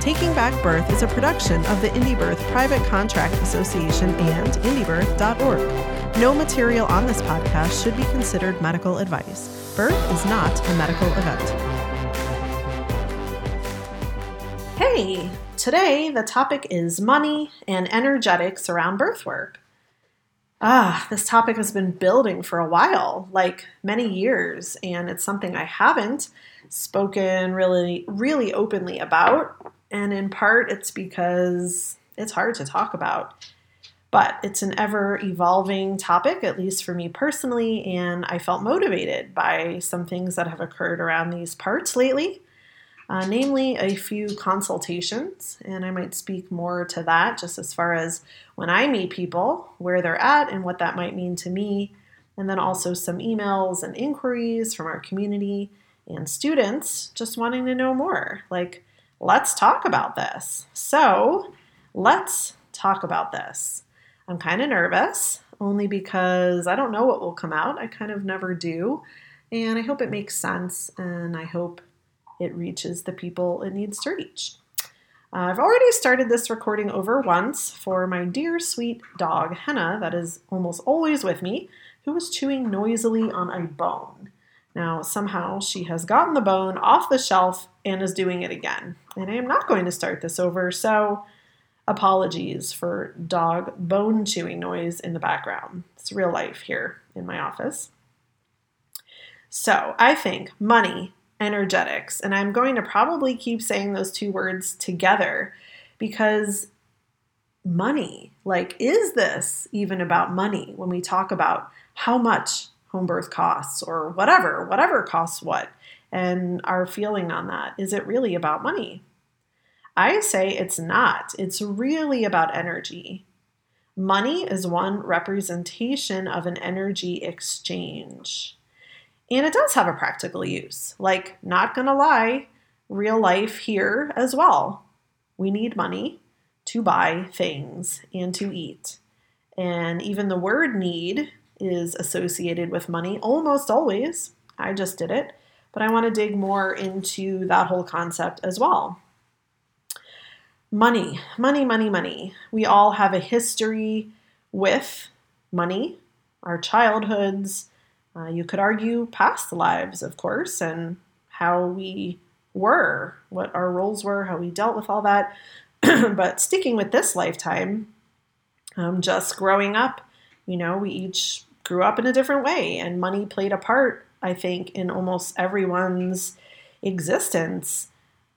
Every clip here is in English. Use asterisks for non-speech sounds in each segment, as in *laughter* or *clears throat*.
Taking Back Birth is a production of the IndieBirth Private Contract Association and IndieBirth.org. No material on this podcast should be considered medical advice. Birth is not a medical event. Hey, today the topic is money and energetics around birth work. Ah, this topic has been building for a while, like many years, and it's something I haven't spoken really, really openly about and in part, it's because it's hard to talk about. But it's an ever evolving topic, at least for me personally, and I felt motivated by some things that have occurred around these parts lately, uh, namely a few consultations. And I might speak more to that just as far as when I meet people, where they're at, and what that might mean to me. And then also some emails and inquiries from our community and students just wanting to know more. Like, let's talk about this. So, let's talk about this. I'm kind of nervous, only because I don't know what will come out. I kind of never do. And I hope it makes sense and I hope it reaches the people it needs to reach. Uh, I've already started this recording over once for my dear sweet dog, Henna, that is almost always with me, who was chewing noisily on a bone. Now, somehow she has gotten the bone off the shelf and is doing it again. And I am not going to start this over, so apologies for dog bone chewing noise in the background. It's real life here in my office. So I think money, energetics, and I'm going to probably keep saying those two words together because money, like, is this even about money when we talk about how much home birth costs or whatever, whatever costs what, and our feeling on that. Is it really about money? I say it's not. It's really about energy. Money is one representation of an energy exchange. And it does have a practical use. Like, not gonna lie, real life here as well. We need money to buy things and to eat. And even the word need is associated with money almost always. I just did it, but I want to dig more into that whole concept as well. Money, money, money, money. We all have a history with money, our childhoods. Uh, you could argue past lives, of course, and how we were, what our roles were, how we dealt with all that. *clears throat* but sticking with this lifetime, um, just growing up, you know, we each grew up in a different way, and money played a part, I think, in almost everyone's existence.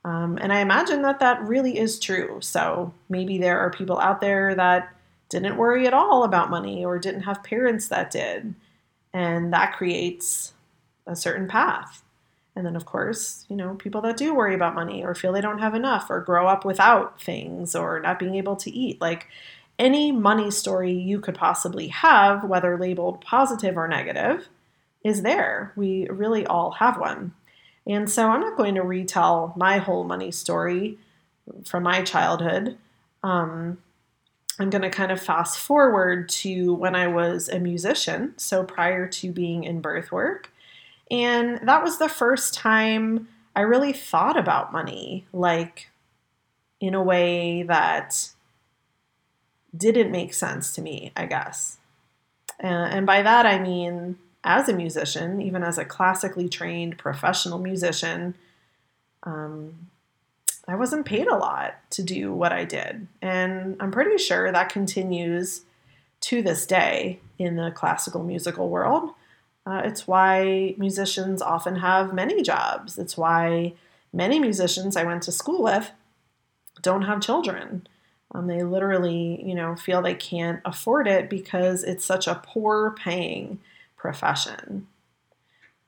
Um, and I imagine that that really is true. So maybe there are people out there that didn't worry at all about money or didn't have parents that did. And that creates a certain path. And then, of course, you know, people that do worry about money or feel they don't have enough or grow up without things or not being able to eat. Like, any money story you could possibly have, whether labeled positive or negative, is there. We really all have one. And so I'm not going to retell my whole money story from my childhood. Um, I'm going to kind of fast forward to when I was a musician, so prior to being in birth work. And that was the first time I really thought about money, like in a way that didn't make sense to me, I guess. Uh, and by that I mean, as a musician, even as a classically trained professional musician, um, I wasn't paid a lot to do what I did. And I'm pretty sure that continues to this day in the classical musical world. Uh, it's why musicians often have many jobs. It's why many musicians I went to school with don't have children. Um, they literally, you know, feel they can't afford it because it's such a poor paying profession.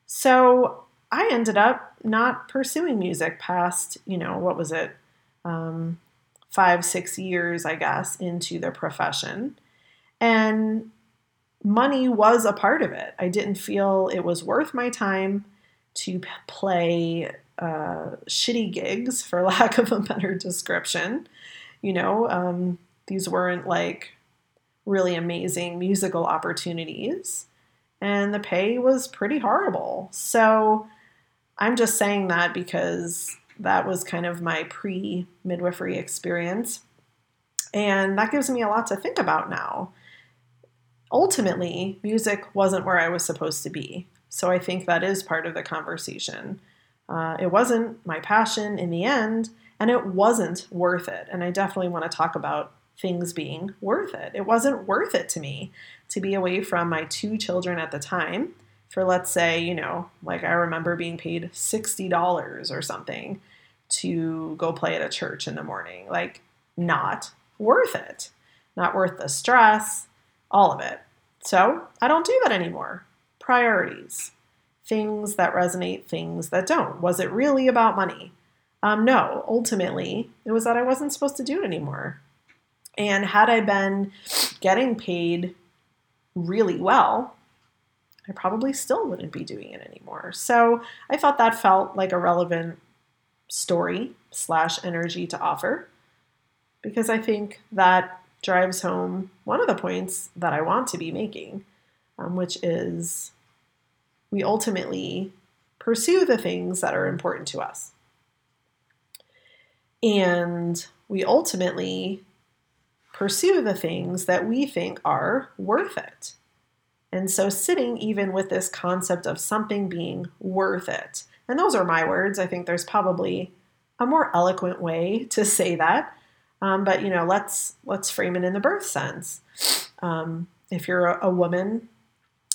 So I ended up not pursuing music past, you know, what was it, um, five, six years, I guess, into the profession. And money was a part of it. I didn't feel it was worth my time to play uh, shitty gigs, for *laughs* lack of a better description. You know, um, these weren't like really amazing musical opportunities, and the pay was pretty horrible. So I'm just saying that because that was kind of my pre midwifery experience. And that gives me a lot to think about now. Ultimately, music wasn't where I was supposed to be. So I think that is part of the conversation. Uh, it wasn't my passion in the end, and it wasn't worth it. And I definitely want to talk about things being worth it. It wasn't worth it to me to be away from my two children at the time for, let's say, you know, like I remember being paid $60 or something to go play at a church in the morning. Like, not worth it. Not worth the stress, all of it. So I don't do that anymore. Priorities things that resonate, things that don't. Was it really about money? Um, no, ultimately, it was that I wasn't supposed to do it anymore. And had I been getting paid really well, I probably still wouldn't be doing it anymore. So I thought that felt like a relevant story slash energy to offer because I think that drives home one of the points that I want to be making, um, which is we ultimately pursue the things that are important to us. And we ultimately pursue the things that we think are worth it. And so, sitting even with this concept of something being worth it, and those are my words, I think there's probably a more eloquent way to say that. Um, but you know, let's let's frame it in the birth sense. Um, if you're a, a woman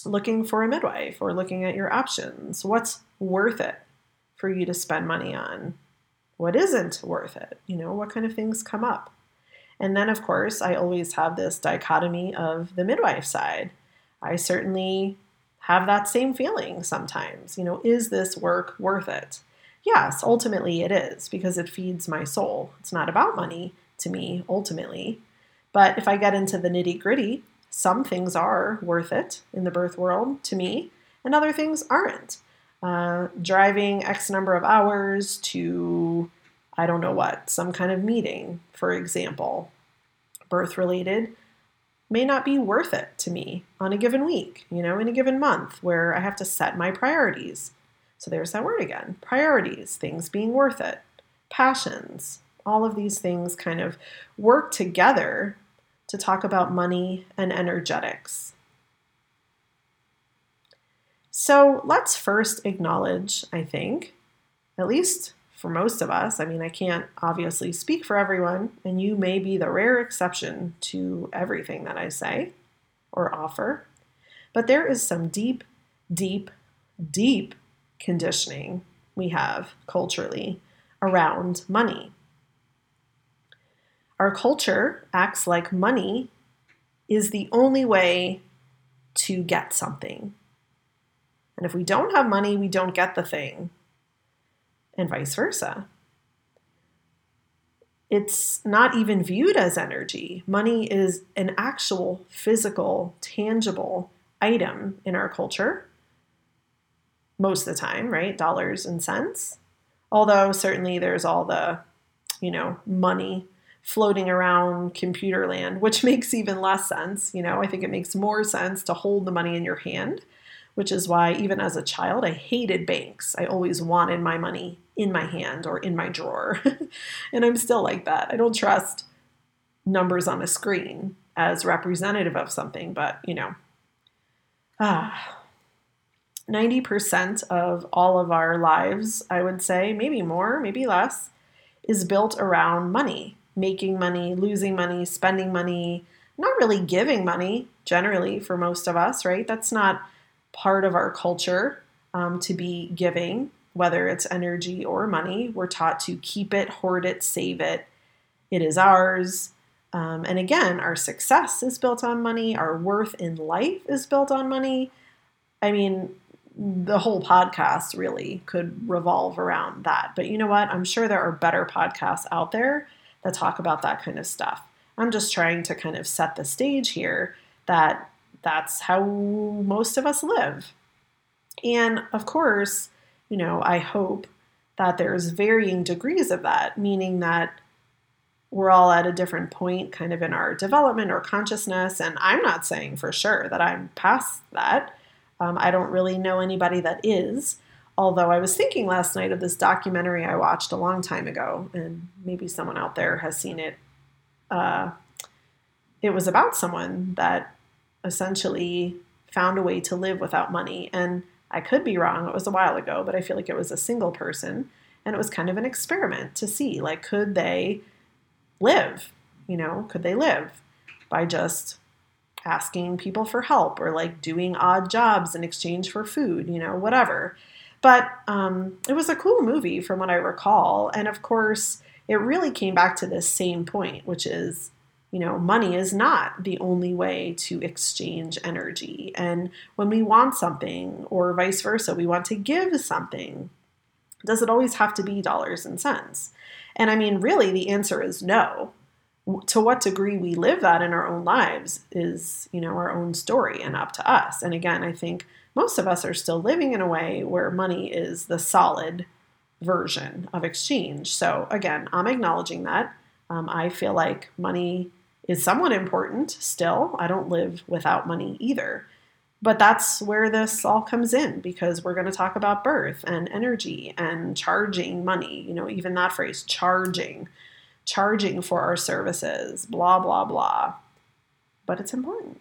looking for a midwife or looking at your options. What's worth it for you to spend money on? What isn't worth it? You know, what kind of things come up? And then, of course, I always have this dichotomy of the midwife side. I certainly have that same feeling sometimes. You know, is this work worth it? Yes, ultimately it is because it feeds my soul. It's not about money to me, ultimately. But if I get into the nitty gritty, some things are worth it in the birth world to me, and other things aren't. Uh, driving X number of hours to, I don't know what, some kind of meeting, for example, birth related, may not be worth it to me on a given week, you know, in a given month where I have to set my priorities. So there's that word again priorities, things being worth it, passions, all of these things kind of work together to talk about money and energetics. So let's first acknowledge, I think, at least for most of us, I mean, I can't obviously speak for everyone, and you may be the rare exception to everything that I say or offer, but there is some deep, deep, deep conditioning we have culturally around money. Our culture acts like money is the only way to get something. And if we don't have money, we don't get the thing, and vice versa. It's not even viewed as energy. Money is an actual physical, tangible item in our culture most of the time, right? Dollars and cents. Although certainly there's all the, you know, money floating around computer land, which *laughs* makes even less sense. You know, I think it makes more sense to hold the money in your hand, which is why even as a child, I hated banks. I always wanted my money in my hand or in my drawer. *laughs* and I'm still like that. I don't trust numbers on a screen as representative of something, but you know, ah, 90% of all of our lives, I would say, maybe more, maybe less, is built around money making money, losing money, spending money, not really giving money generally for most of us, right? That's not part of our culture um, to be giving, whether it's energy or money. We're taught to keep it, hoard it, save it. It is ours. Um, and again, our success is built on money, our worth in life is built on money. I mean, the whole podcast really could revolve around that. But you know what? I'm sure there are better podcasts out there that talk about that kind of stuff. I'm just trying to kind of set the stage here that that's how most of us live. And of course, you know, I hope that there's varying degrees of that, meaning that we're all at a different point kind of in our development or consciousness. And I'm not saying for sure that I'm past that. Um, I don't really know anybody that is. Although I was thinking last night of this documentary I watched a long time ago, and maybe someone out there has seen it. Uh, it was about someone that essentially found a way to live without money. And I could be wrong, it was a while ago, but I feel like it was a single person. And it was kind of an experiment to see, like, could they live? You know, could they live by just asking people for help or like doing odd jobs in exchange for food, you know, whatever. But um, it was a cool movie from what I recall. And of course, it really came back to this same point, which is, you know, money is not the only way to exchange energy. And when we want something, or vice versa, we want to give something, does it always have to be dollars and cents? And I mean, really, the answer is no. To what degree we live that in our own lives is, you know, our own story and up to us. And again, I think most of us are still living in a way where money is the solid version of exchange. So, again, I'm acknowledging that. Um, I feel like money is somewhat important still. I don't live without money either. But that's where this all comes in because we're going to talk about birth and energy and charging money. You know, even that phrase, charging, charging for our services, blah, blah, blah. But it's important.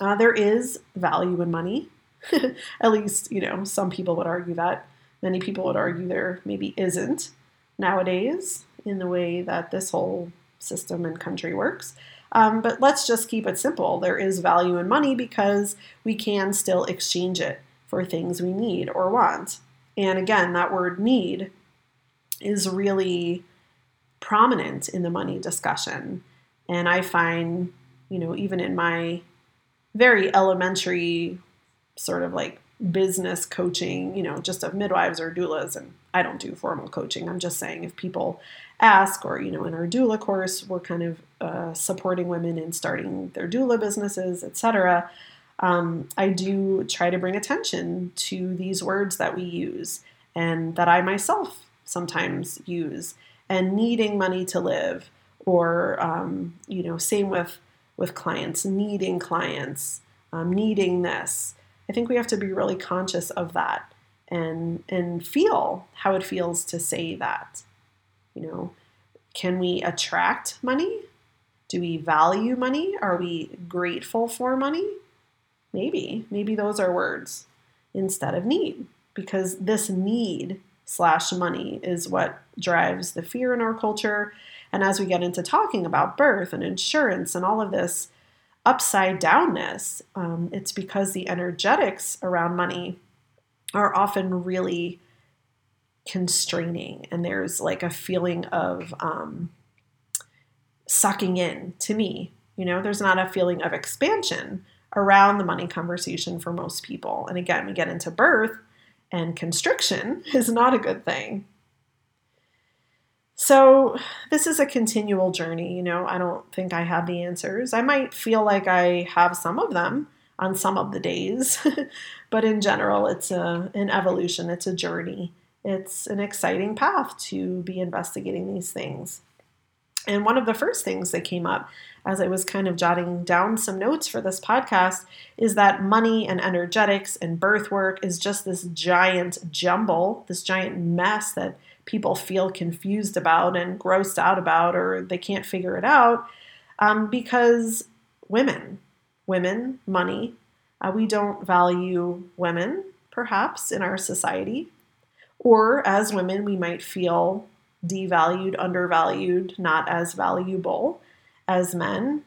Uh, there is value in money. *laughs* At least, you know, some people would argue that. Many people would argue there maybe isn't nowadays in the way that this whole system and country works. Um, but let's just keep it simple. There is value in money because we can still exchange it for things we need or want. And again, that word need is really prominent in the money discussion. And I find, you know, even in my very elementary sort of like business coaching, you know, just of midwives or doulas. And I don't do formal coaching. I'm just saying if people ask, or, you know, in our doula course, we're kind of uh, supporting women in starting their doula businesses, etc. Um, I do try to bring attention to these words that we use and that I myself sometimes use and needing money to live or um, you know same with with clients needing clients um, needing this I think we have to be really conscious of that and and feel how it feels to say that. You know, can we attract money? Do we value money? Are we grateful for money? Maybe. Maybe those are words instead of need. Because this need slash money is what drives the fear in our culture. And as we get into talking about birth and insurance and all of this, upside downness, um, it's because the energetics around money are often really constraining, and there's like a feeling of um, sucking in to me. You know, there's not a feeling of expansion around the money conversation for most people. And again, we get into birth, and constriction *laughs* is not a good thing. So, this is a continual journey. You know, I don't think I have the answers. I might feel like I have some of them on some of the days, *laughs* but in general, it's a, an evolution, it's a journey. It's an exciting path to be investigating these things. And one of the first things that came up as I was kind of jotting down some notes for this podcast is that money and energetics and birth work is just this giant jumble, this giant mess that people feel confused about and grossed out about, or they can't figure it out um, because women, women, money, uh, we don't value women perhaps in our society. Or as women, we might feel devalued, undervalued, not as valuable as men.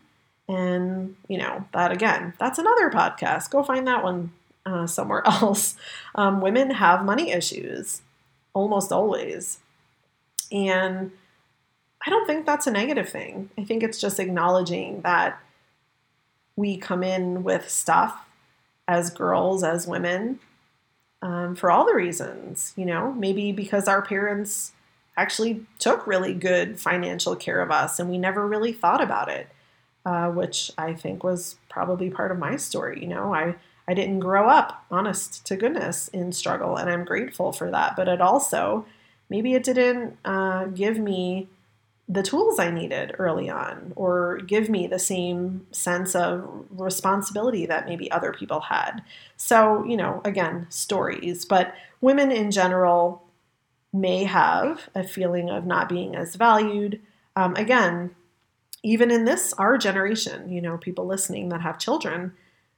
And, you know, that again, that's another podcast. Go find that one uh, somewhere *laughs* else. Um, women have money issues almost always. And I don't think that's a negative thing. I think it's just acknowledging that we come in with stuff as girls, as women, um, for all the reasons, you know, maybe because our parents actually took really good financial care of us and we never really thought about it, uh, which I think was probably part of my story. You know, I, I didn't grow up, honest to goodness, in struggle, and I'm grateful for that. But it also, maybe it didn't uh, give me the tools I needed early on or give me the same sense of responsibility that maybe other people had. So, you know, again, stories, but women in general may have a feeling of not being as valued. Um, again, even in this, our generation, you know, people listening that have children,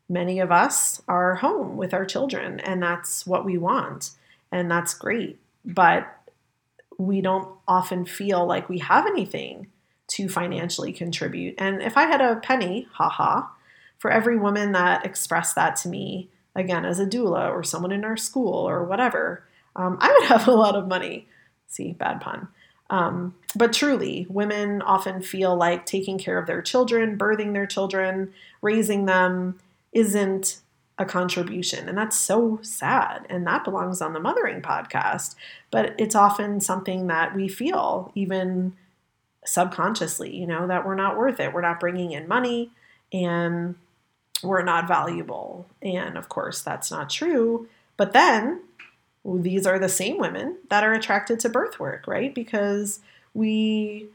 many of us are home with our children, and that's what we want, and that's great. But we don't often feel like we have anything to financially contribute. And if I had a penny, haha, for every woman that expressed that to me, again, as a doula or someone in our school or whatever, um, I would *laughs* have a lot of money. See, bad pun. Um, but truly, women often feel like taking care of their children, birthing their children, raising them isn't a contribution. And that's so sad. And that belongs on the Mothering podcast. But it's often something that we feel, even subconsciously, you know, that we're not worth it. We're not bringing in money and we're not valuable. And of course, that's not true. But then these are the same women that are attracted to birth work, right? Because we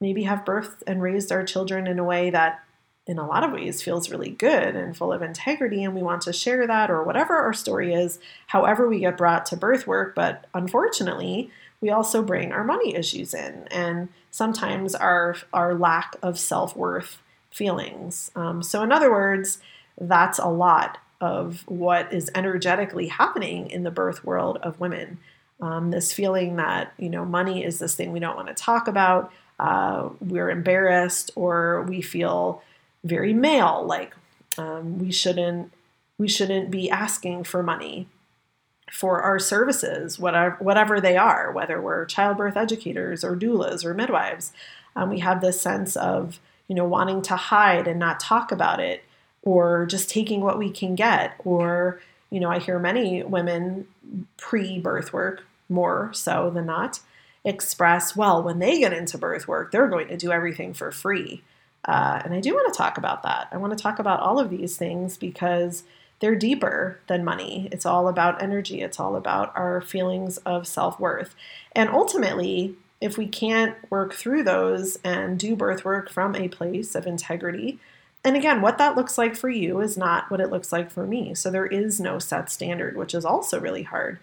maybe have birthed and raised our children in a way that in a lot of ways feels really good and full of integrity and we want to share that or whatever our story is however we get brought to birth work. But unfortunately we also bring our money issues in and sometimes our our lack of self-worth feelings. Um, so in other words that's a lot of what is energetically happening in the birth world of women. Um, this feeling that you know money is this thing we don't want to talk about uh, we're embarrassed or we feel very male like um, we shouldn't we shouldn't be asking for money for our services whatever whatever they are whether we're childbirth educators or doulas or midwives. Um, we have this sense of you know wanting to hide and not talk about it or just taking what we can get or you know i hear many women pre-birth work more so than not express well when they get into birth work they're going to do everything for free uh, and I do want to talk about that. I want to talk about all of these things because they're deeper than money. It's all about energy, it's all about our feelings of self worth. And ultimately, if we can't work through those and do birth work from a place of integrity, and again, what that looks like for you is not what it looks like for me. So there is no set standard, which is also really hard.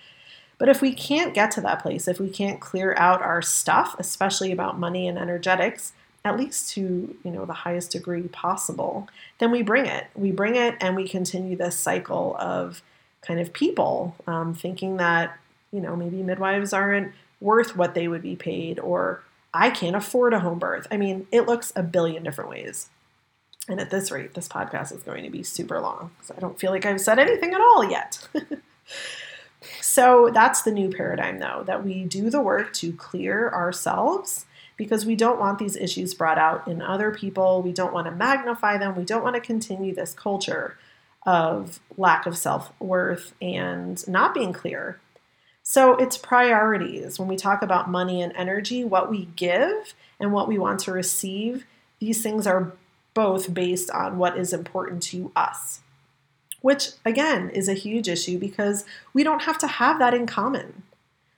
But if we can't get to that place, if we can't clear out our stuff, especially about money and energetics, at least to you know the highest degree possible then we bring it. We bring it and we continue this cycle of kind of people um, thinking that you know maybe midwives aren't worth what they would be paid or i can't afford a home birth. I mean it looks a billion different ways. And at this rate this podcast is going to be super long i don't feel like i've said anything at all yet. *laughs* So that's the new paradigm though that we do the work to clear ourselves because we don't want these issues brought out in other people. We don't want to magnify them. We don't want to continue this culture of lack of self worth and not being clear. So it's priorities. When we talk about money and energy, what we give and what we want to receive, these things are both based on what is important to us, which again is a huge issue because we don't have to have that in common.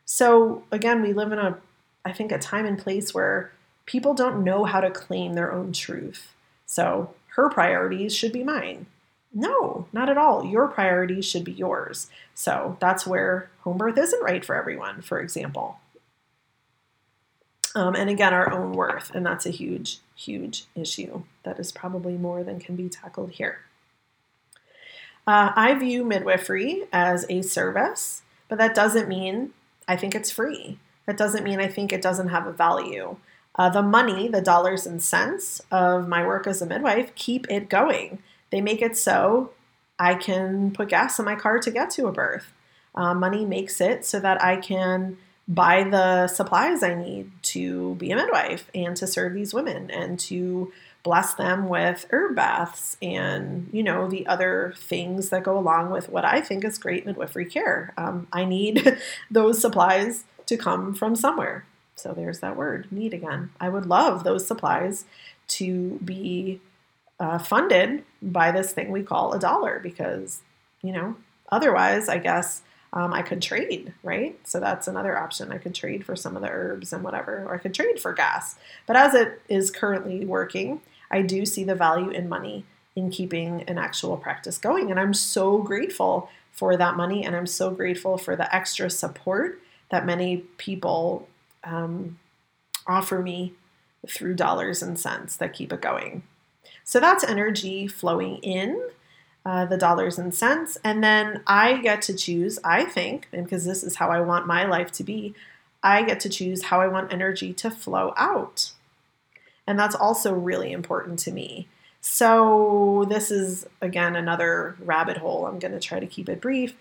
So again, we live in a I think, a time and place where people don't know how to claim their own truth. So her priorities should be mine. No, not at all. Your priorities should be yours. So that's where home birth isn't right for everyone, for example. Um, and again, our own worth. And that's a huge, huge issue that is probably more than can be tackled here. Uh, I view midwifery as a service, but that doesn't mean I think it's free. That doesn't mean I think it doesn't have a value. Uh, the money, the dollars and cents of my work as a midwife, keep it going. They make it so I can put gas in my car to get to a birth. Uh, money makes it so that I can buy the supplies I need to be a midwife and to serve these women and to bless them with herb baths and you know the other things that go along with what I think is great midwifery care. Um, I need *laughs* those supplies to come from somewhere. So there's that word, need again. I would love those supplies to be uh, funded by this thing we call a dollar because, you know, otherwise, I guess um, I could trade, right? So that's another option. I could trade for some of the herbs and whatever, or I could trade for gas. But as it is currently working, I do see the value in money in keeping an actual practice going. And I'm so grateful for that money. And I'm so grateful for the extra support that many people um, offer me through dollars and cents that keep it going. So that's energy flowing in. Uh, the dollars and cents. And then I get to choose, I think, because this is how I want my life to be, I get to choose how I want energy to flow out. And that's also really important to me. So, this is again another rabbit hole. I'm going to try to keep it brief.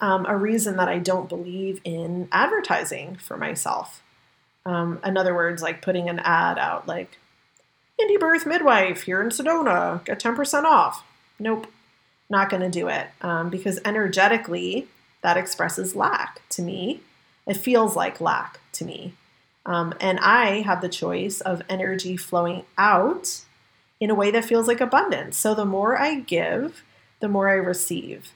Um, a reason that I don't believe in advertising for myself. Um, in other words, like putting an ad out like, Indie Birth Midwife here in Sedona, get 10% off. Nope, not going to do it um, because energetically that expresses lack to me. It feels like lack to me. Um, and I have the choice of energy flowing out in a way that feels like abundance. So the more I give, the more I receive.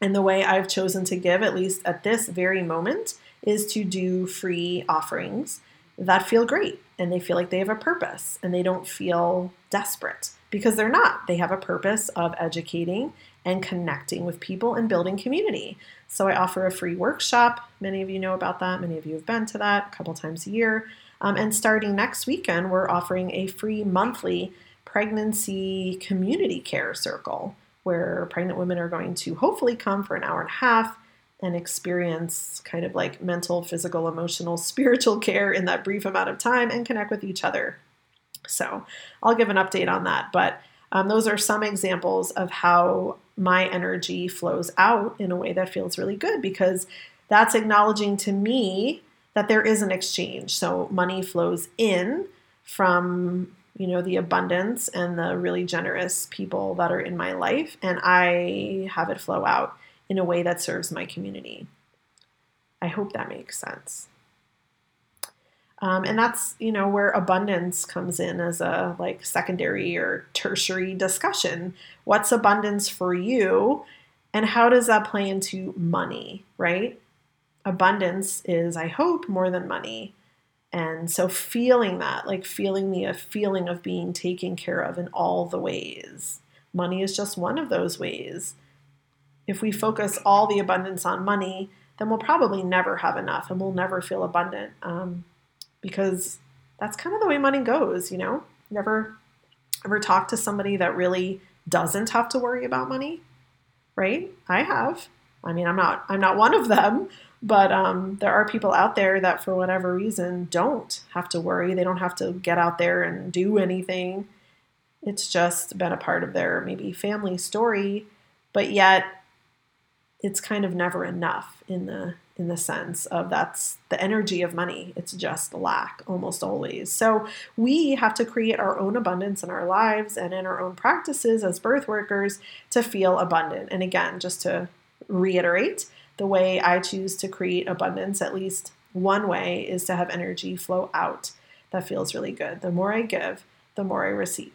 And the way I've chosen to give, at least at this very moment, is to do free offerings that feel great and they feel like they have a purpose and they don't feel desperate because they're not. They have a purpose of educating and connecting with people and building community. So I offer a free workshop. Many of you know about that. Many of you have been to that a couple times a year. Um, and starting next weekend, we're offering a free monthly pregnancy community care circle where pregnant women are going to hopefully come for an hour and a half and experience kind of like mental, physical, emotional, *laughs* spiritual care in that brief amount of time and connect with each other. So I'll give an update on that. But um, those are some examples of how my energy flows out in a way that feels really good because that's acknowledging to me that there is an exchange. So money flows in from you know, the abundance and the really generous people that are in my life, and I have it flow out in a way that serves my community. I hope that makes sense. Um, and that's you know where abundance comes in as a like secondary or tertiary discussion. What's abundance for you, and how does that play into money? Right? Abundance is, I hope, more than money. And so feeling that, like feeling the feeling of being taken care of in all the ways. Money is just one of those ways. If we focus all the abundance on money, then we'll probably never have enough and we'll never feel abundant um, because that's kind of the way money goes, you know? Never ever talk to somebody that really doesn't have to worry about money, right? I have. I mean, I'm not I'm not one of them, but um, there are people out there that, for whatever reason, don't have to worry. They don't have to get out there and do anything. It's just been a part of their maybe family story, but yet it's kind of never enough in the in the sense of that's the energy of money. It's just lack almost always. So we have to create our own abundance in our lives and in our own practices as birth workers to feel abundant. And again, just to reiterate, the way I choose to create abundance, at least one way, is to have energy flow out. That feels really good. The more I give, the more I receive.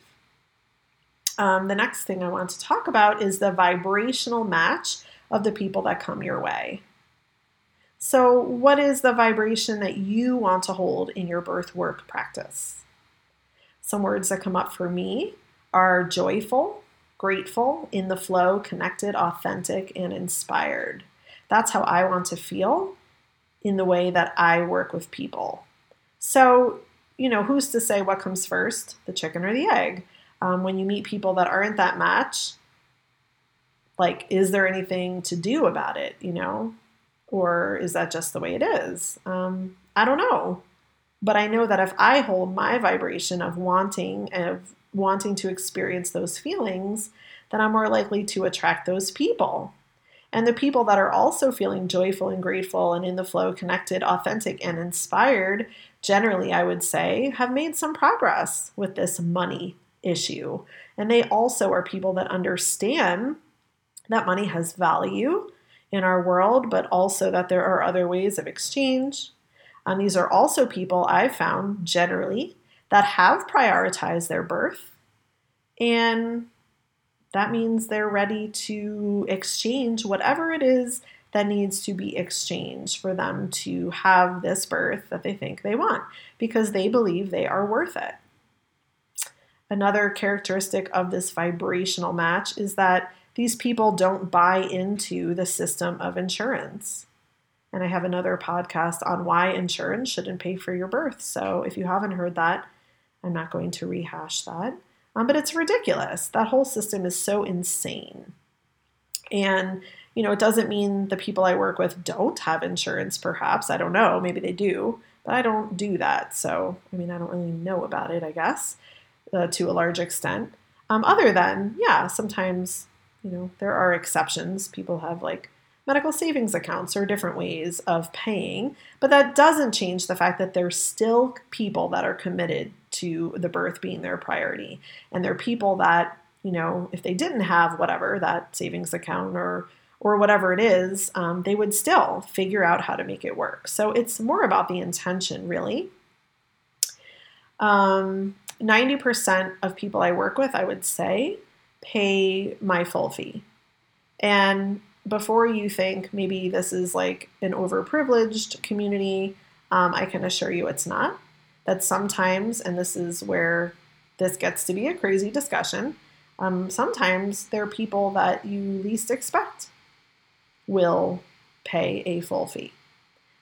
Um, the next thing I want to talk about is the vibrational match of the people that come your way. So, what is the vibration that you want to hold in your birth work practice? Some words that come up for me are joyful, grateful, in the flow, connected, authentic, and inspired. That's how I want to feel in the way that I work with people. So, you know, who's to say what comes first, the chicken or the egg? Um, when you meet people that aren't that match, like, is there anything to do about it, you know? Or is that just the way it is? Um, I don't know. But I know that if I hold my vibration of wanting, of wanting to experience those feelings, then I'm more likely to attract those people. And the people that are also feeling joyful and grateful and in the flow, connected, authentic, and inspired, generally, I would say, have made some progress with this money issue. And they also are people that understand that money has value in our world, but also that there are other ways of exchange. And these are also people I've found generally that have prioritized their birth, and that means they're ready to exchange whatever it is that needs to be exchanged for them to have this birth that they think they want because they believe they are worth it. Another characteristic of this vibrational match is that these people don't buy into the system of insurance. And I have another podcast on why insurance shouldn't pay for your birth. So if you haven't heard that, I'm not going to rehash that. Um, but it's ridiculous. That whole system is so insane. And, you know, it doesn't mean the people I work with don't have insurance, perhaps. I don't know. Maybe they do. But I don't do that. So, I mean, I don't really know about it, I guess, uh, to a large extent. Um, other than, yeah, sometimes, you know, there are exceptions. People have like medical savings accounts or different ways of paying, but that doesn't change the fact that there's still people that are committed to the birth being their priority. And they're people that, you know, if they didn't have whatever, that savings account or or whatever it is, um, they would still figure out how to make it work. So it's more about the intention, really. Um, 90% of people I work with, I would say, pay my full fee. And before you think maybe this is like an overprivileged community, um, I can assure you it's not. That sometimes, and this is where this gets to be a crazy discussion, um, sometimes there are people that you least expect will pay a full fee.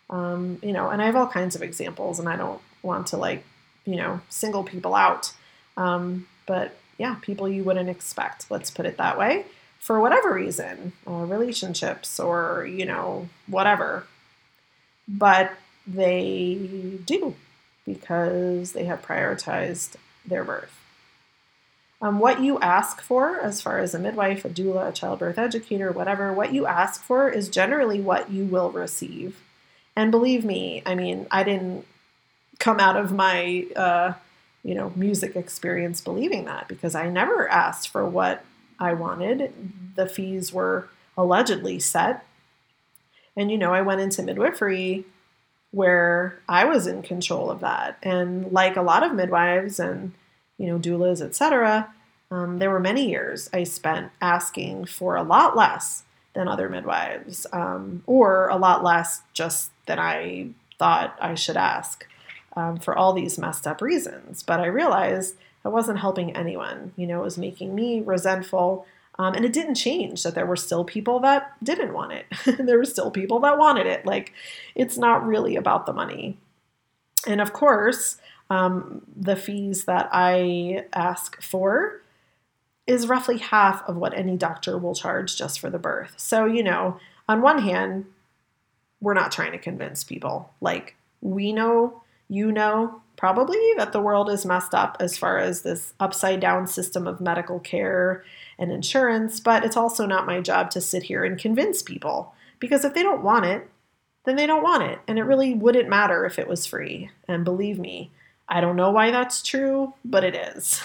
Um, you know, and I have all kinds of examples, and I don't want to like, you know, single people out. Um, but yeah, people you wouldn't expect, let's put it that way for whatever reason, uh, relationships or, you know, whatever. But they do because they have prioritized their birth. Um, what you ask for, as far as a midwife, a doula, a childbirth educator, whatever, what you ask for is generally what you will receive. And believe me, I mean, I didn't come out of my, uh, you know, music experience believing that because I never asked for what I wanted. The fees were allegedly set. And, you know, I went into midwifery where I was in control of that. And like a lot of midwives and, you know, doulas, etc., um, there were many years I spent asking for a lot less than other midwives, um, or a lot less just than I thought I should ask um, for all these messed up reasons. But I realized I wasn't helping anyone. You know, it was making me resentful. Um, and it didn't change that there were still people that didn't want it. *laughs* there were still people that wanted it. Like, it's not really about the money. And of course, um, the fees that I ask for is roughly half of what any doctor will charge just for the birth. So, you know, on one hand, we're not trying to convince people. Like, we know, you know, probably that the world is messed up as far as this upside down system of medical care and insurance, but it's also not my job to sit here and convince people because if they don't want it, then they don't want it. And it really wouldn't matter if it was free. And believe me, I don't know why that's true, but it is.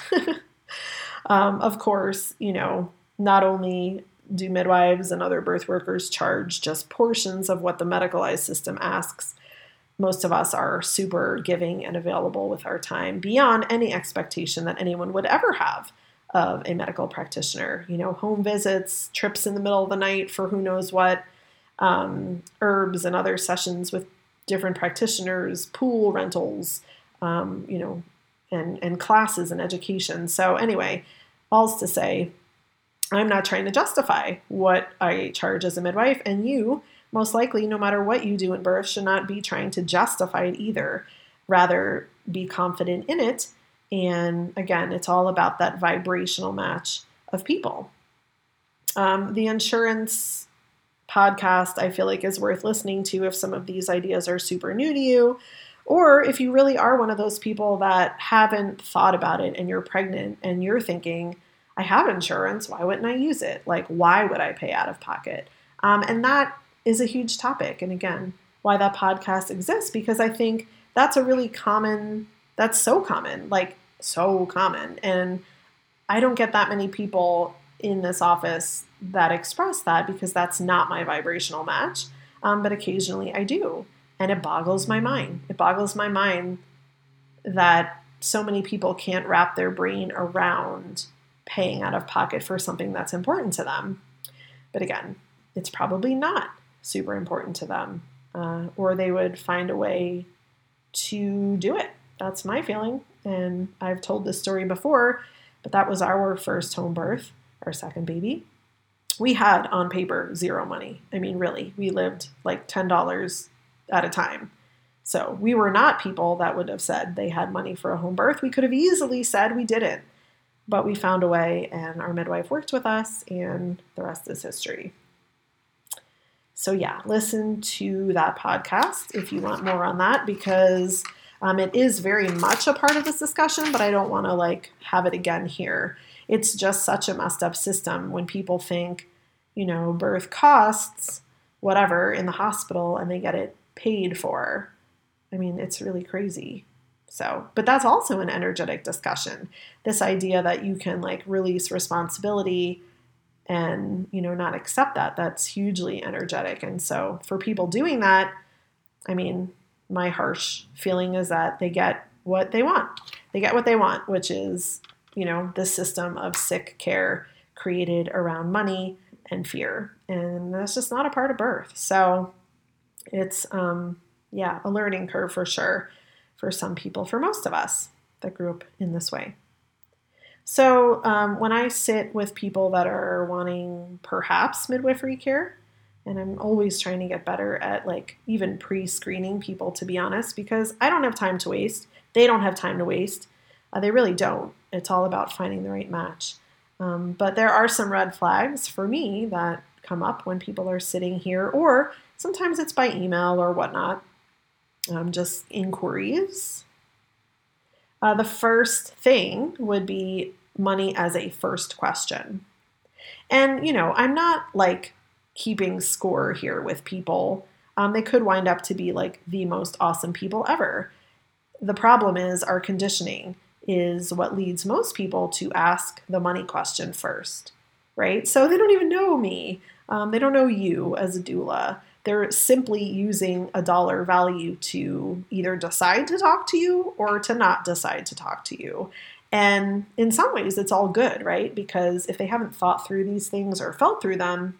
*laughs* um, of course, you know, not only do midwives and other birth workers charge just portions of what the medicalized system asks, most of us are super giving and available with our time beyond any expectation that anyone would ever have of a medical practitioner. You know, home visits, trips in the middle of the night for who knows what, um, herbs and other sessions with different practitioners, pool rentals, um, you know, and, and classes and education. So, anyway, all's to say, I'm not trying to justify what I charge as a midwife, and you most likely, no matter what you do in birth, should not be trying to justify it either. Rather, be confident in it. And again, it's all about that vibrational match of people. Um, the insurance podcast, I feel like, is worth listening to if some of these ideas are super new to you. Or if you really are one of those people that haven't thought about it and you're pregnant and you're thinking, I have insurance, why wouldn't I use it? Like, why would I pay out of pocket? Um, and that is a huge topic. And again, why that podcast exists, because I think that's a really common, that's so common, like so common. And I don't get that many people in this office that express that because that's not my vibrational match. Um, but occasionally I do. And it boggles my mind. It boggles my mind that so many people can't wrap their brain around paying out of pocket for something that's important to them. But again, it's probably not super important to them, uh, or they would find a way to do it. That's my feeling. And I've told this story before, but that was our first home birth, our second baby. We had on paper zero money. I mean, really, we lived like $10 at a time. So we were not people that would have said they had money for a home birth. We could have easily said we didn't, but we found a way, and our midwife worked with us, and the rest is history. So, yeah, listen to that podcast if you want more on that because um, it is very much a part of this discussion, but I don't want to like have it again here. It's just such a messed up system when people think, you know, birth costs whatever in the hospital and they get it paid for I mean, it's really crazy. So, but that's also an energetic discussion. This idea that you can like release responsibility and, you know, not accept that, that's hugely energetic. And so for people doing that, I mean, my harsh feeling is that they get what they want. They get what they want, which is, you know, this system of sick care created around money and fear. And that's just not a part of birth. So it's um yeah, a learning curve for sure for some people, for most of us that grew up in this way. So, um, when I sit with people that are wanting perhaps midwifery care, and I'm always trying to get better at like even pre screening people, to be honest, because I don't have time to waste. They don't have time to waste. Uh, they really don't. It's all about finding the right match. Um, but there are some red flags for me that come up when people are sitting here, or sometimes it's by email or whatnot um, just inquiries. Uh, the first thing would be money as a first question. And, you know, I'm not like keeping score here with people. Um, they could wind up to be like the most awesome people ever. The problem is our conditioning is what leads most people to ask the money question first, right? So they don't even know me. Um, they don't know you as a doula. They're simply using a dollar value to either decide to talk to you or to not decide to talk to you. And in some ways, it's all good, right? Because if they haven't thought through these things or felt through them,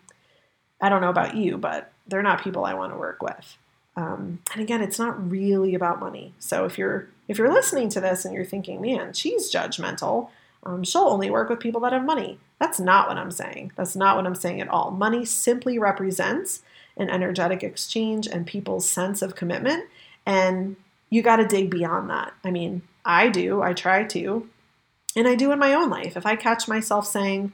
I don't know about you, but they're not people I want to work with. Um, and again, it's not really about money. So if you're if you're listening to this and you're thinking, man, she's judgmental, um, she'll only work with people that have money. That's not what I'm saying. That's not what I'm saying at all. Money simply represents an energetic exchange and people's sense of commitment. And you got to dig beyond that. I mean, I do, I try to, and I do in my own life. If I catch myself saying,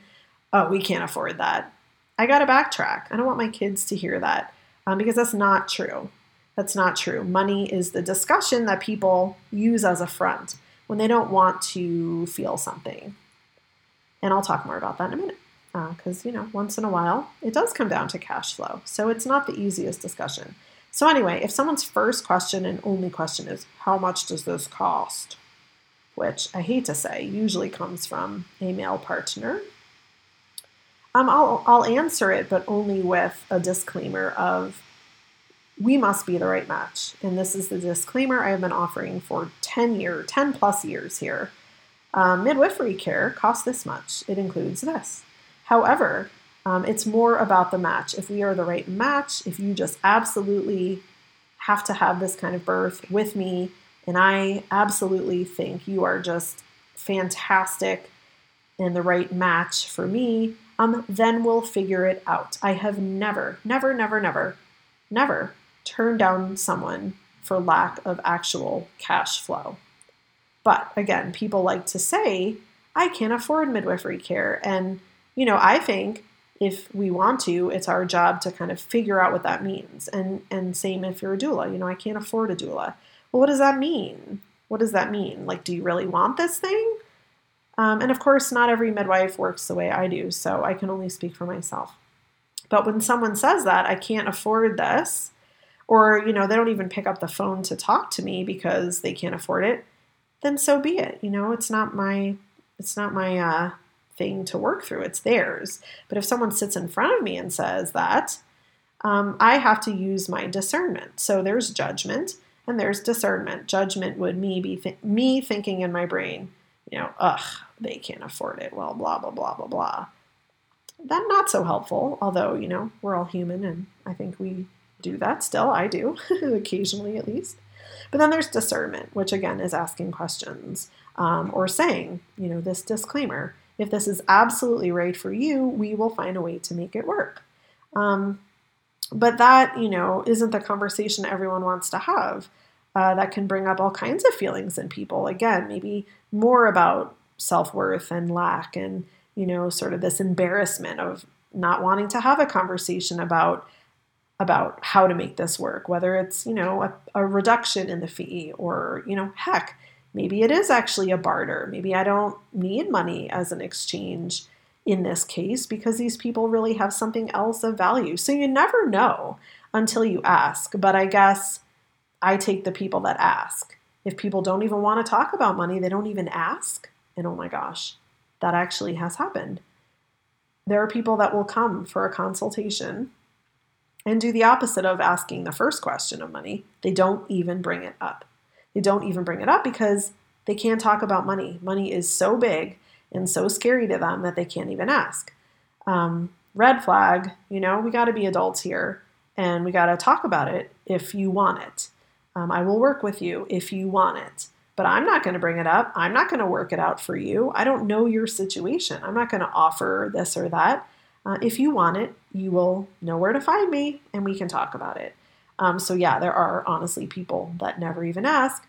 oh, we can't afford that, I got to backtrack. I don't want my kids to hear that um, because that's not true. That's not true. Money is the discussion that people use as a front when they don't want to feel something. And I'll talk more about that in a minute because, uh, you know, once in a while it does come down to cash flow. So it's not the easiest discussion. So, anyway, if someone's first question and only question is, How much does this cost? which I hate to say usually comes from a male partner, um, I'll, I'll answer it, but only with a disclaimer of, we must be the right match. And this is the disclaimer I have been offering for 10 years, 10 plus years here. Um, midwifery care costs this much. It includes this. However, um, it's more about the match. If we are the right match, if you just absolutely have to have this kind of birth with me, and I absolutely think you are just fantastic and the right match for me, um, then we'll figure it out. I have never, never, never, never, never turned down someone for lack of actual cash flow. But again, people like to say, I can't afford midwifery care. And you know, I think if we want to, it's our job to kind of figure out what that means. And and same if you're a doula, you know, I can't afford a doula. Well, what does that mean? What does that mean? Like, do you really want this thing? Um, and of course, not every midwife works the way I do, so I can only speak for myself. But when someone says that, I can't afford this, or you know, they don't even pick up the phone to talk to me because they can't afford it, then so be it. You know, it's not my it's not my uh, thing to work through, it's theirs. But if someone sits in front of me and says that, um, I have to use my discernment. So there's judgment and there's discernment. Judgment would me be th- me thinking in my brain, you know, ugh, they can't afford it. Well, blah blah blah blah blah. That not so helpful. Although you know we're all human, and I think we do that still. I do *laughs* occasionally, at least. But then there's discernment, which again is asking questions um, or saying, you know, this disclaimer. If this is absolutely right for you, we will find a way to make it work. Um, but that, you know, isn't the conversation everyone wants to have. Uh, that can bring up all kinds of feelings in people. Again, maybe more about self worth and lack and, you know, sort of this embarrassment of not wanting to have a conversation about about how to make this work whether it's you know a, a, reduction in the fee or you know heck maybe it is actually a barter maybe i don't need money as an exchange in this case because these people really have something else of value. So you never know until you ask. But I guess I take the people that ask. If people don't even want to talk about money, they don't even ask. And oh my gosh, that actually has happened. There are people that will come for a consultation and do the opposite of asking the first question of money. They don't even bring it up. They don't even bring it up because they can't talk about money. Money is so big and so scary to them that they can't even ask. Um, red flag, you know, we got to be adults here and we got to talk about it if you want it. Um, I will work with you if you want it, but I'm not going to bring it up. I'm not going to work it out for you. I don't know your situation. I'm not going to offer this or that. Uh, if you want it, you will know where to find me and we can talk about it. Um, so, yeah, there are honestly people that never even ask.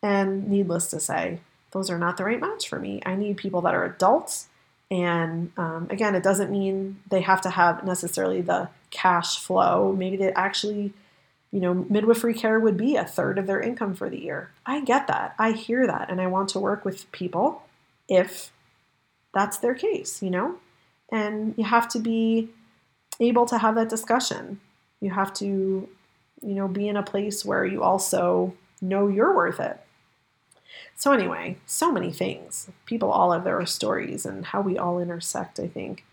And needless to say, those are not the right match for me. I need people that are adults. And um, again, it doesn't mean they have to have necessarily the cash flow. Maybe they actually, you know, midwifery care would be a third of their income for the year. I get that. I hear that. And I want to work with people if that's their case, you know? And you have to be able to have that discussion. You have to, you know, be in a place where you also know you're worth it so, anyway, so many things. People all have their stories, and how we all intersect, I think,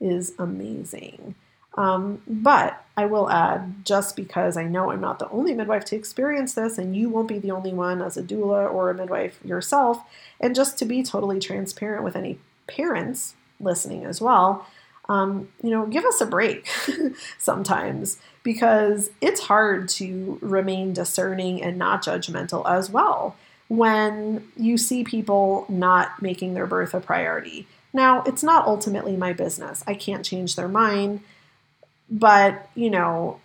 is amazing. Um, but I will add, just because I know I'm not the only midwife to experience this, and you won't be the only one as a doula or a midwife yourself, and just to be totally transparent with any parents listening as well, um, you know, give us a break *laughs* sometimes because it's hard to remain discerning and not judgmental as well when you see people not making their birth a priority. Now, it's not ultimately my business. I can't change their mind, but you know,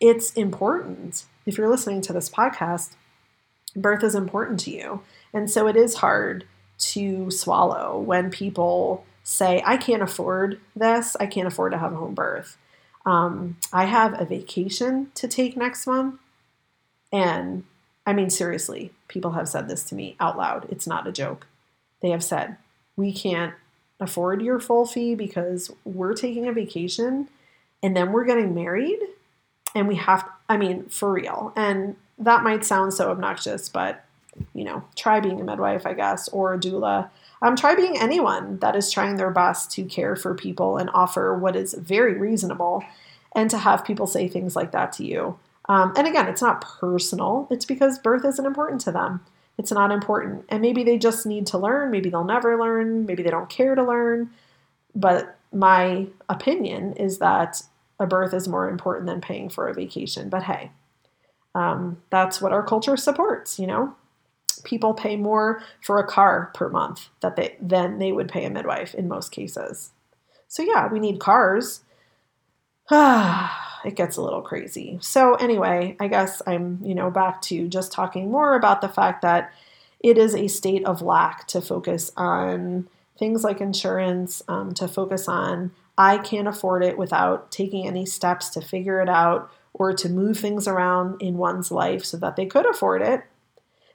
it's important. If you're listening to this podcast, birth is important to you. And so it is hard to swallow when people say, I can't afford this, I can't afford to have a home birth. Um, I have a vacation to take next month, and I mean, seriously, people have said this to me out loud. It's not a joke. They have said, We can't afford your full fee because we're taking a vacation and then we're getting married and we have, I mean, for real. And that might sound so obnoxious, but you know, try being a midwife, I guess, or a doula. Um, try being anyone that is trying their best to care for people and offer what is very reasonable, and to have people say things like that to you. Um, and again, it's not personal, it's because birth isn't important to them. It's not important. And maybe they just need to learn. Maybe they'll never learn. Maybe they don't care to learn. But my opinion is that a birth is more important than paying for a vacation. But hey, um, that's what our culture supports, you know? People pay more for a car per month that they than they would pay a midwife in most cases. So yeah, we need cars. *sighs* It gets a little crazy. So, anyway, I guess I'm, you know, back to just talking more about the fact that it is a state of lack to focus on things like insurance, um, to focus on I can't afford it without taking any steps to figure it out or to move things around in one's life so that they could afford it.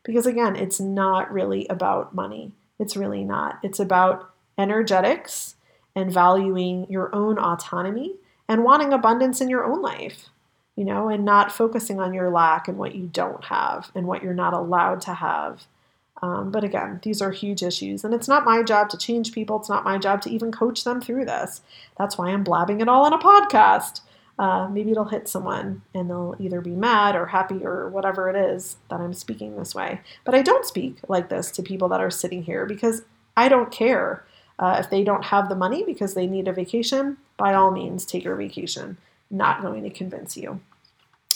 Because again, it's not really about money. It's really not. It's about energetics and valuing your own autonomy and wanting abundance in your own life, you know, and not focusing on your lack and what you don't have and what you're not allowed to have. Um, but again, these are huge issues, and it's not my job to change people. It's not my job to even coach them through this. That's why I'm blabbing it all in a podcast. uh, maybe it'll hit someone and they'll either be mad or happy or whatever it is that I'm speaking this way. But I don't speak like this to people that are sitting here because I don't care. Uh, if they don't have the money because they need a vacation, by all means, take your vacation. Not going to convince you.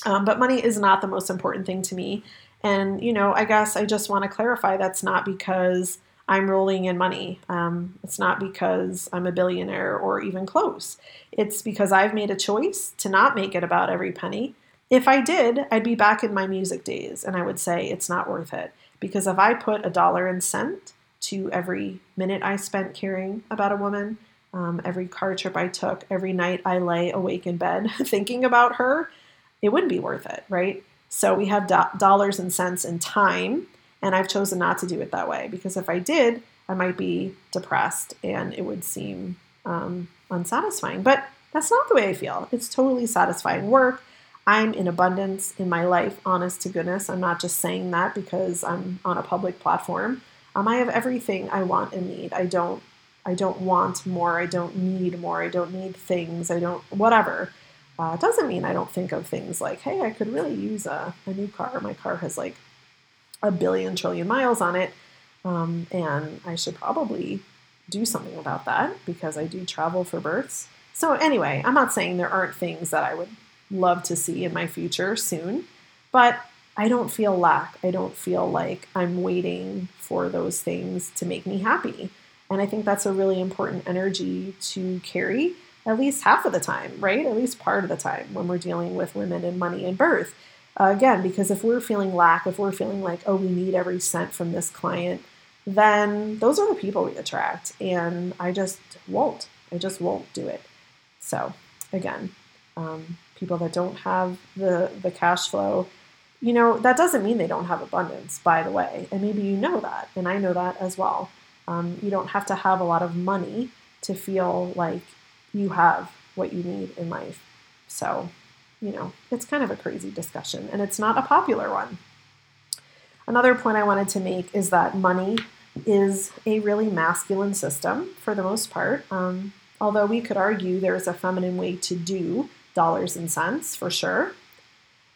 Um, but money is not the most important thing to me. And, you know, I guess I just want to clarify that's not because I'm rolling in money. Um, it's not because I'm a billionaire or even close. It's because I've made a choice to not make it about every penny. If I did, I'd be back in my music days and I would say it's not worth it. Because if I put a dollar and cent to every minute I spent caring about a woman, um, every car trip I took, every night I lay awake in bed *laughs* thinking about her, it wouldn't be worth it, right? So we have do- dollars and cents and time, and I've chosen not to do it that way because if I did, I might be depressed and it would seem um, unsatisfying. But that's not the way I feel. It's totally satisfying work. I'm in abundance in my life, honest to goodness. I'm not just saying that because I'm on a public platform. Um, I have everything I want and need. I don't I don't want more. I don't need more. I don't need things. I don't whatever. Uh, doesn't mean I don't think of things like, hey, I could really use a, a new car. My car has like a billion trillion miles on it, um, and I should probably do something about that because I do travel for births. So anyway, I'm not saying there aren't things that I would love to see in my future soon, but I don't feel lack. I don't feel like I'm waiting for those things to make me happy. And I think that's a really important energy to carry at least half of the time, right? At least part of the time when we're dealing with women and money and birth. Uh, again, because if we're feeling lack, if we're feeling like, oh, we need every cent from this client, then those are the people we attract. And I just won't. I just won't do it. So, again, um, people that don't have the, the cash flow, you know, that doesn't mean they don't have abundance, by the way. And maybe you know that, and I know that as well. Um, you don't have to have a lot of money to feel like you have what you need in life. So, you know, it's kind of a crazy discussion, and it's not a popular one. Another point I wanted to make is that money is a really masculine system for the most part. Um, although we could argue there's a feminine way to do dollars and cents for sure.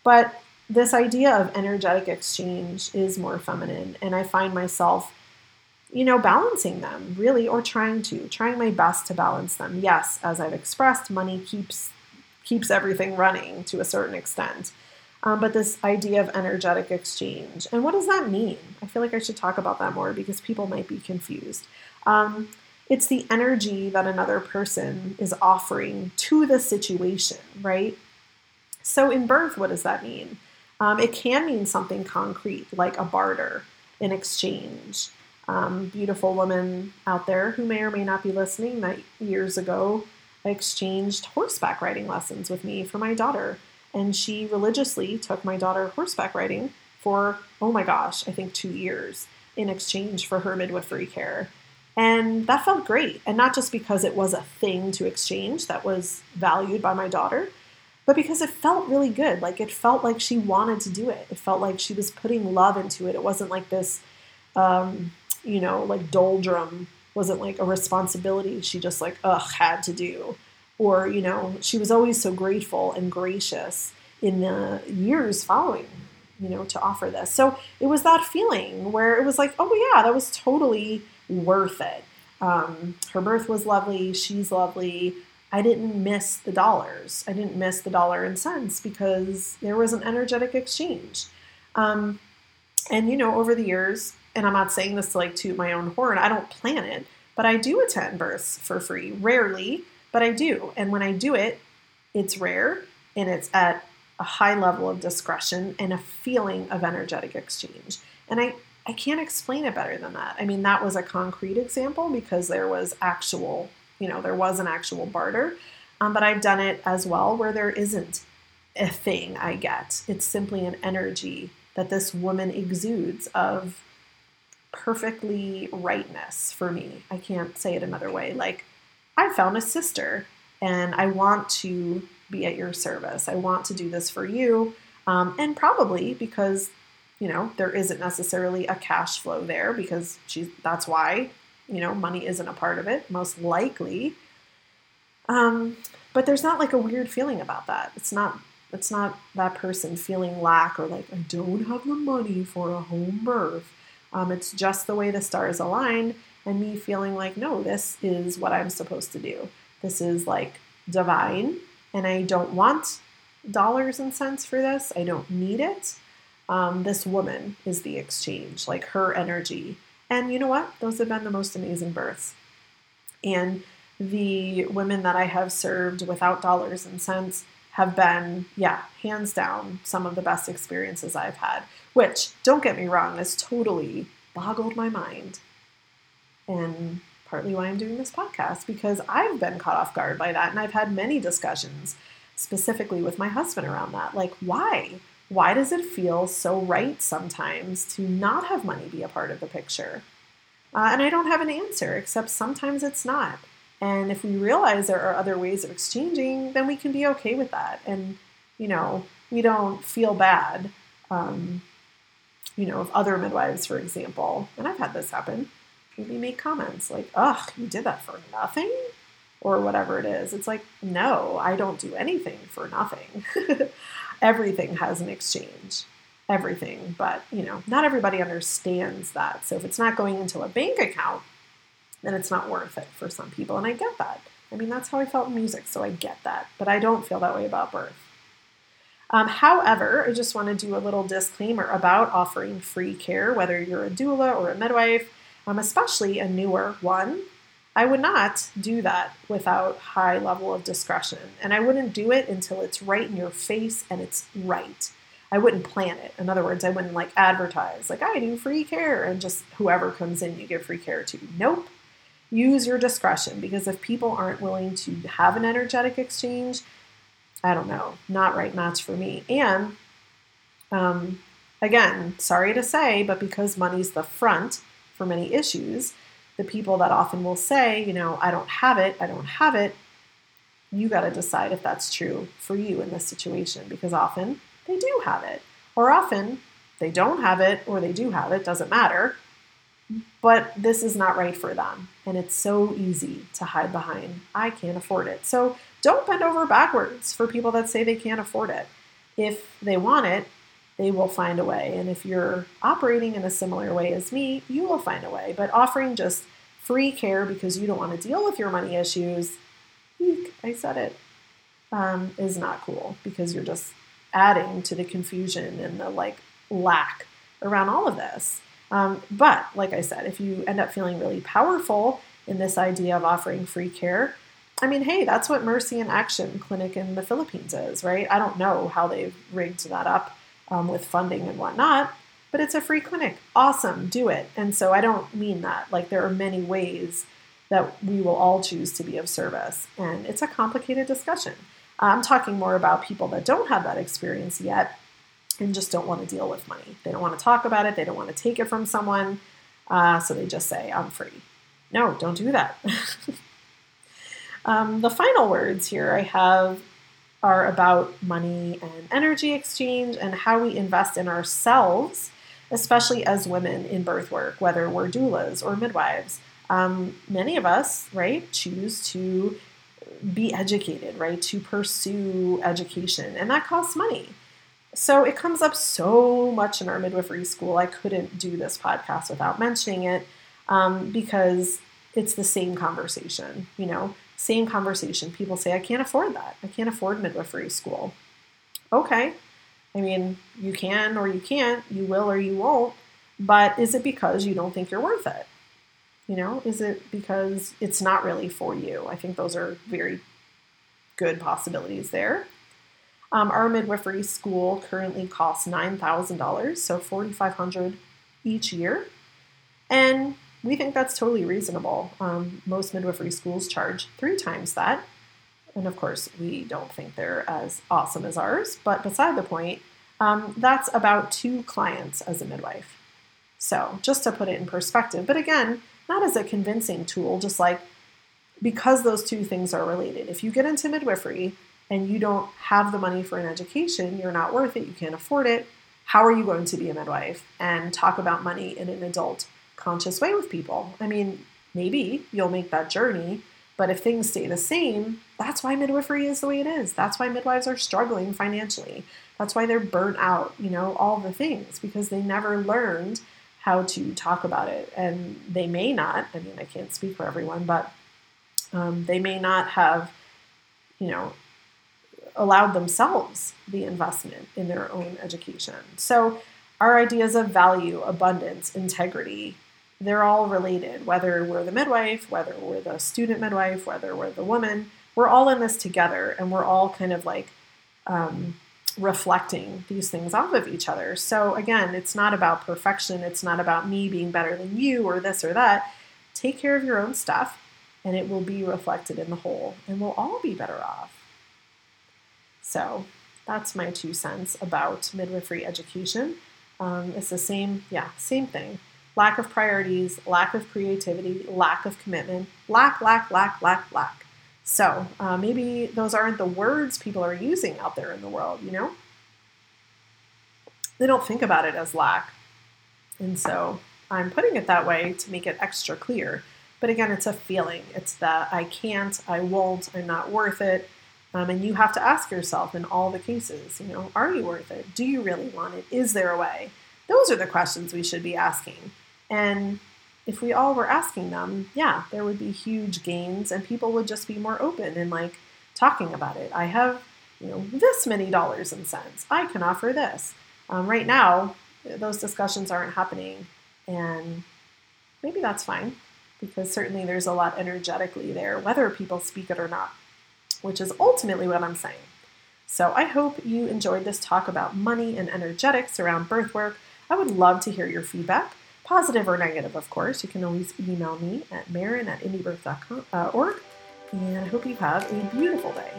But this idea of energetic exchange is more feminine, and I find myself, you know, balancing them really, or trying to, trying my best to balance them. Yes, as I've expressed, money keeps keeps everything running to a certain extent. Um, but this idea of energetic exchange. And what does that mean? I feel like I should talk about that more because people might be confused. Um, it's the energy that another person is offering to the situation, right? So in birth, what does that mean? Um, it can mean something concrete, like a barter, an exchange. Um, beautiful woman out there who may or may not be listening that years ago exchanged horseback riding lessons with me for my daughter. And she religiously took my daughter horseback riding for, oh my gosh, I think two years in exchange for her midwifery care. And that felt great. And not just because it was a thing to exchange that was valued by my daughter, but because it felt really good. Like it felt like she wanted to do it. It felt like she was putting love into it. It wasn't like this, um, you know, like doldrum, wasn't like a responsibility she just like, ugh, had to do. Or, you know, she was always so grateful and gracious in the years following, you know, to offer this. So it was that feeling where it was like, oh, yeah, that was totally worth it. Um, her birth was lovely. She's lovely. I didn't miss the dollars. I didn't miss the dollar and cents because there was an energetic exchange. Um, and you know, over the years, and I'm not saying this to like toot my own horn, I don't plan it, but I do attend births for free. Rarely, but I do. And when I do it, it's rare and it's at a high level of discretion and a feeling of energetic exchange. And I, I can't explain it better than that. I mean, that was a concrete example because there was actual you know, there was an actual barter. Um, but I've done it as well where there isn't a thing I get. It's simply an energy that this woman exudes of perfectly rightness for me. I can't say it another way. Like, I found a sister and I want to be at your service. I want to do this for you. Um, and probably because, you know, there isn't necessarily a cash flow there because she's that's why you know, money isn't a part of it, most likely. Um, but there's not like a weird feeling about that. It's not it's not that person feeling lack or like I don't have the money for a home birth. Um, it's just the way the stars aligned and me feeling like no, this is what I'm supposed to do. This is like divine, and I don't want dollars and cents for this. I don't need it. Um, this woman is the exchange, like her energy. And you know what? Those have been the most amazing births. And the women that I have served without dollars and cents have been, yeah, hands down, some of the best experiences I've had, which, don't get me wrong, has totally boggled my mind. And partly why I'm doing this podcast, because I've been caught off guard by that. And I've had many discussions specifically with my husband around that. Like, why? Why does it feel so right sometimes to not have money be a part of the picture? Uh, and I don't have an answer, except sometimes it's not. And if we realize there are other ways of exchanging, then we can be okay with that. And, you know, we don't feel bad. Um, you know, if other midwives, for example, and I've had this happen, maybe make comments like, ugh, you did that for nothing? Or whatever it is. It's like, no, I don't do anything for nothing. *laughs* Everything has an exchange. Everything. But, you know, not everybody understands that. So if it's not going into a bank account, then it's not worth it for some people. And I get that. I mean, that's how I felt in music, so I get that. But I don't feel that way about birth. Um, however, I just want to do a little disclaimer about offering free care, whether you're a doula or a midwife, um, especially a newer one. I would not do that without high level of discretion, and I wouldn't do it until it's right in your face and it's right. I wouldn't plan it. In other words, I wouldn't like advertise like I do free care and just whoever comes in you give free care to. Nope use your discretion because if people aren't willing to have an energetic exchange, I don't know, not right match for me. And um, again, sorry to say, but because money's the front for many issues, the people that often will say, you know, I don't have it, I don't have it, you got to decide if that's true for you in this situation because often they do have it, or often they don't have it, or they do have it, doesn't matter but this is not right for them. And it's so easy to hide behind, I can't afford it. So don't bend over backwards for people that say they can't afford it. If they want it, they will find a way. And if you're operating in a similar way as me, you will find a way. But offering just free care because you don't want to deal with your money issues, eek, I said it, um, is not cool because you're just adding to the confusion and the like lack around all of this. Um, but like I said, if you end up feeling really powerful in this idea of offering free care, I mean, hey, that's what Mercy in Action Clinic in the Philippines is, right? I don't know how they've rigged that up um, with funding and whatnot, but it's a free clinic. Awesome, do it. And so I don't mean that. Like, there are many ways that we will all choose to be of service, and it's a complicated discussion. I'm talking more about people that don't have that experience yet and just don't want to deal with money. They don't want to talk about it, they don't want to take it from someone, uh, so they just say, I'm free. No, don't do that. *laughs* um, the final words here I have are about money and energy exchange and how we invest in ourselves, especially as women in birth work, whether we're doulas or midwives. Um, many of us, right, choose to be educated, right, to pursue education, and that costs money. So it comes up so much in our midwifery school. I couldn't do this podcast without mentioning it um, because it's the same conversation, you know, same conversation. People say, I can't afford that. I can't afford midwifery school. Okay. I mean, you can or you can't, you will or you won't, but is it because you don't think you're worth it? You know, is it because it's not really for you? I think those are very good possibilities there. Um, our midwifery school currently costs $9,000, so 4,500 each year. And we think that's totally reasonable. Um, most midwifery schools charge three times that. And of course, we don't think they're as awesome as ours, but beside the point, um, that's about two clients as a midwife. So, just to put it in perspective, but again, not as a convincing tool, just like because those two things are related. If you get into midwifery, and you don't have the money for an education, you're not worth it, you can't afford it, how are you going to be a midwife and talk about money in an adult conscious way with people? I mean, maybe you'll make that journey, But if things stay the same, that's why midwifery is the way it is. That's why midwives are struggling financially. That's why they're burnt out, you know, all the things, because they never learned how to talk about it. And they may not, I mean, I can't speak for everyone, but um, they may not have, you know, allowed themselves the investment in their own education. So, our ideas of value, abundance, integrity, they're all related, whether we're the midwife, whether we're the student midwife, whether we're the woman, we're all in this together and we're all kind of like um, reflecting these things off of each other. So, again, it's not about perfection, it's not about me being better than you or this or that. Take care of your own stuff and it will be reflected in the whole, and we'll all be better off. So, that's my two cents about midwifery education. Um, it's the same, yeah, same thing lack of priorities, lack of creativity, lack of commitment, lack, lack, lack, lack, lack. So uh, maybe those aren't the words people are using out there in the world, you know? They don't think about it as lack. And so I'm putting it that way to make it extra clear. But again, it's a feeling. It's that I can't, I won't, I'm not worth it. Um, and you have to ask yourself in all the cases, you know, are you worth it? Do you really want it? Is there a way? Those are the questions we should be asking. And if we all were asking them, yeah, there would be huge gains and people would just be more open and like talking about it. I have, you know, this many dollars and cents. I can offer this. Um, right now, those discussions aren't happening, and maybe that's fine because certainly there's a lot energetically there, whether people speak it or not, which is ultimately what I'm saying. So I hope you enjoyed this talk about money and energetics around birth work. I would love to hear your feedback positive or negative, of course. You can always email me at maryn at indiebirth.org. Uh, and I hope you have a beautiful day.